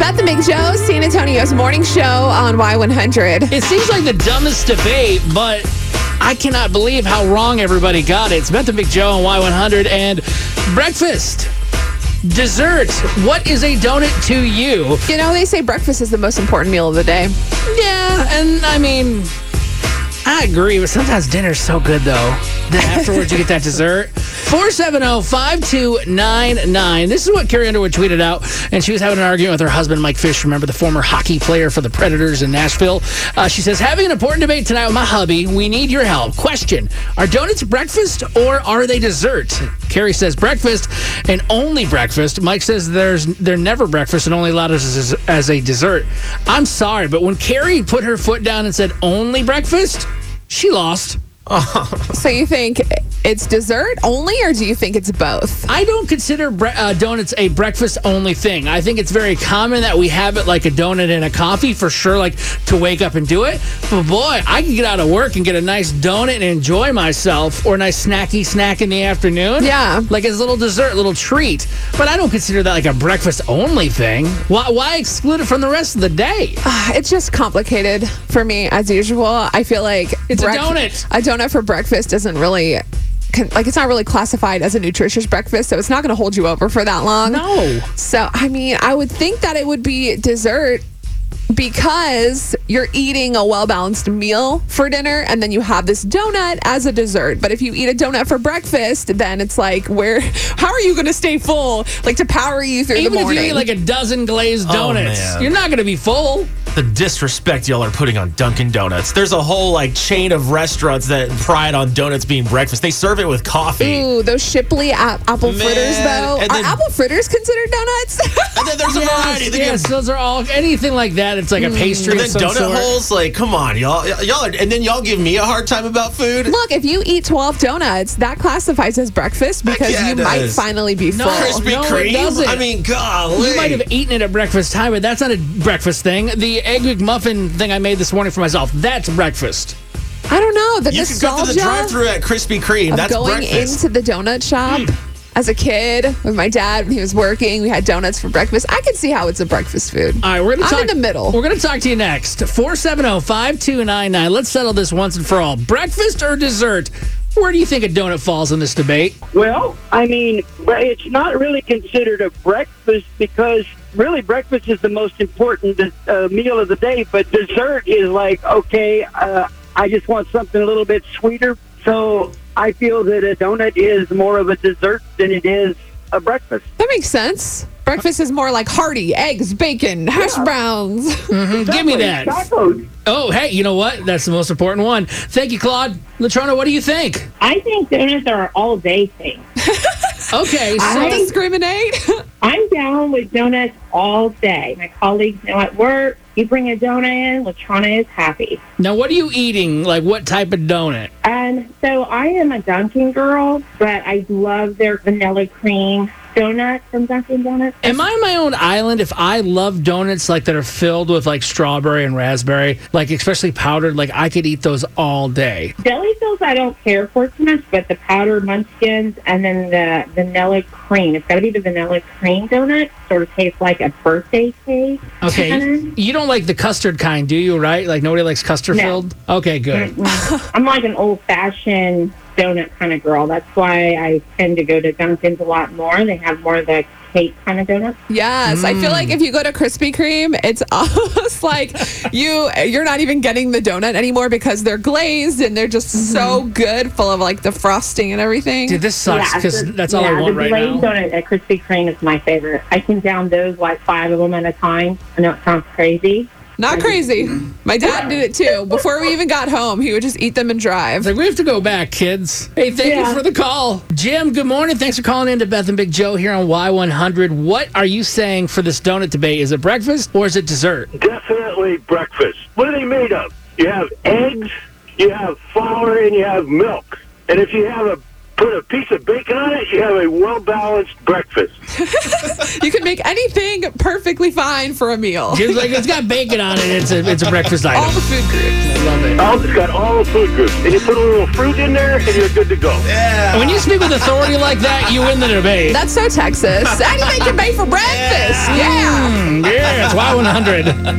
Beth and Big Joe, San Antonio's morning show on Y100. It seems like the dumbest debate, but I cannot believe how wrong everybody got it. It's Beth and Big Joe on Y100 and breakfast. Dessert. What is a donut to you? You know, they say breakfast is the most important meal of the day. Yeah, and I mean, I agree, but sometimes dinner's so good though. Then afterwards, you get that dessert. 470 5299. This is what Carrie Underwood tweeted out. And she was having an argument with her husband, Mike Fisher. Remember the former hockey player for the Predators in Nashville? Uh, she says, Having an important debate tonight with my hubby. We need your help. Question Are donuts breakfast or are they dessert? Carrie says breakfast and only breakfast. Mike says there's they're never breakfast and only allowed as, as a dessert. I'm sorry, but when Carrie put her foot down and said only breakfast, she lost. Oh. So you think it's dessert only, or do you think it's both? I don't consider bre- uh, donuts a breakfast only thing. I think it's very common that we have it like a donut and a coffee for sure, like to wake up and do it. But boy, I can get out of work and get a nice donut and enjoy myself, or a nice snacky snack in the afternoon. Yeah. like as a little dessert, little treat. But I don't consider that like a breakfast only thing. Why, why exclude it from the rest of the day? It's just complicated for me as usual. I feel like It's a donut. A donut for breakfast isn't really like it's not really classified as a nutritious breakfast, so it's not going to hold you over for that long. No. So I mean, I would think that it would be dessert because you're eating a well balanced meal for dinner and then you have this donut as a dessert. But if you eat a donut for breakfast, then it's like where how are you going to stay full like to power you through Even the if morning? you eat like a dozen glazed Oh, donuts, man. you're not going to be full. The disrespect y'all are putting on Dunkin' Donuts. There's a whole like chain of restaurants that pride on donuts being breakfast. They serve it with coffee. Ooh, those Shipley ap- apple Man, fritters, though. and Are then- apple fritters considered donuts? And then there's a variety. They yes, give- those are all anything like that. It's like a mm. pastry and of then some donut sort. holes, like, come on, y'all, y'all, are, and then y'all give me a hard time about food. Look, if you eat 12 donuts, that classifies as breakfast because yeah, you it might finally be No, full. Krispy no, it Kreme. doesn't. I mean, golly. You might have eaten it at breakfast time, but that's not a breakfast thing. The egg McMuffin thing I made this morning for myself, that's breakfast. I don't know. The You can go to the drive-through at Krispy Kreme. That's going breakfast. into the donut shop hmm. as a kid with my dad when he was working. We had donuts for breakfast. I can see how it's a breakfast food. All right, we're gonna I'm talk in the middle. We're gonna talk to you next. 470-5299. Let's settle this once and for all. Breakfast or dessert? Where do you think a donut falls in this debate? Well, I mean, it's not really considered a breakfast because really breakfast is the most important uh, meal of the day. But dessert is like, okay, uh, I just want something a little bit sweeter. So I feel that a donut is more of a dessert than it is a breakfast. That makes sense. Breakfast is more like hearty eggs, bacon, hash browns. Mm-hmm. Give me that. Tacos. Oh, hey, you know what? That's the most important one. Thank you, Claude. Latrona, what do you think? I think donuts are an all day thing. Okay, so Don't discriminate. I'm down with donuts all day. My colleagues know at work, you bring a donut in, Latrona is happy. now what are you eating? Like what type of donut? And so I am a Dunkin' girl, but I love their vanilla cream donut from Dunkin' Donuts. Am I on my own island if I love donuts like that are filled with like strawberry and raspberry, like especially powdered, like I could eat those all day. Jelly fills I don't care for too much, but the powdered munchkins and then the vanilla cream. It's got to be the vanilla cream donut. Sort of tastes like a birthday cake. Okay. Mhm. You don't like the custard kind, do you, right? Like nobody likes custard No. filled? Okay, good. I'm like an old fashioned donut kind of girl. That's why I tend to go to Dunkin's a lot more. They have more of the cake kind of donuts. Yes, I feel like mm. if you go to Krispy Kreme, it's almost like you you're not even getting the donut anymore because they're glazed and they're just so mm-hmm. good, full of like the frosting and everything. Dude, this sucks because the- that's all yeah, I want the glazed donut at Krispy Kreme is my favorite. I can down those like five of them at a time. I know it sounds crazy. Not crazy. My dad did it too. Before we even got home, he would just eat them and drive. It's like we have to go back, kids. Hey, thank you for the call. Jim, good morning. Thanks for calling in to Beth and Big Joe here on Y100. What are you saying for this donut debate? Is it breakfast or is it dessert? Definitely breakfast. What are they made of? You have eggs, you have flour, and you have milk. And if you have a put a piece of bacon on it, you have a well balanced breakfast. You can make anything perfectly fine for a meal. Jim's like, it's got bacon on it. It's a, it's a breakfast item. All the food groups. I love it. Oh, it's got all the food groups. And you put a little fruit in there, and you're good to go. Yeah. When you speak with authority like that, you win the debate. That's so Texas. Anything can make for breakfast. Yeah. Mm, yeah, it's Y100.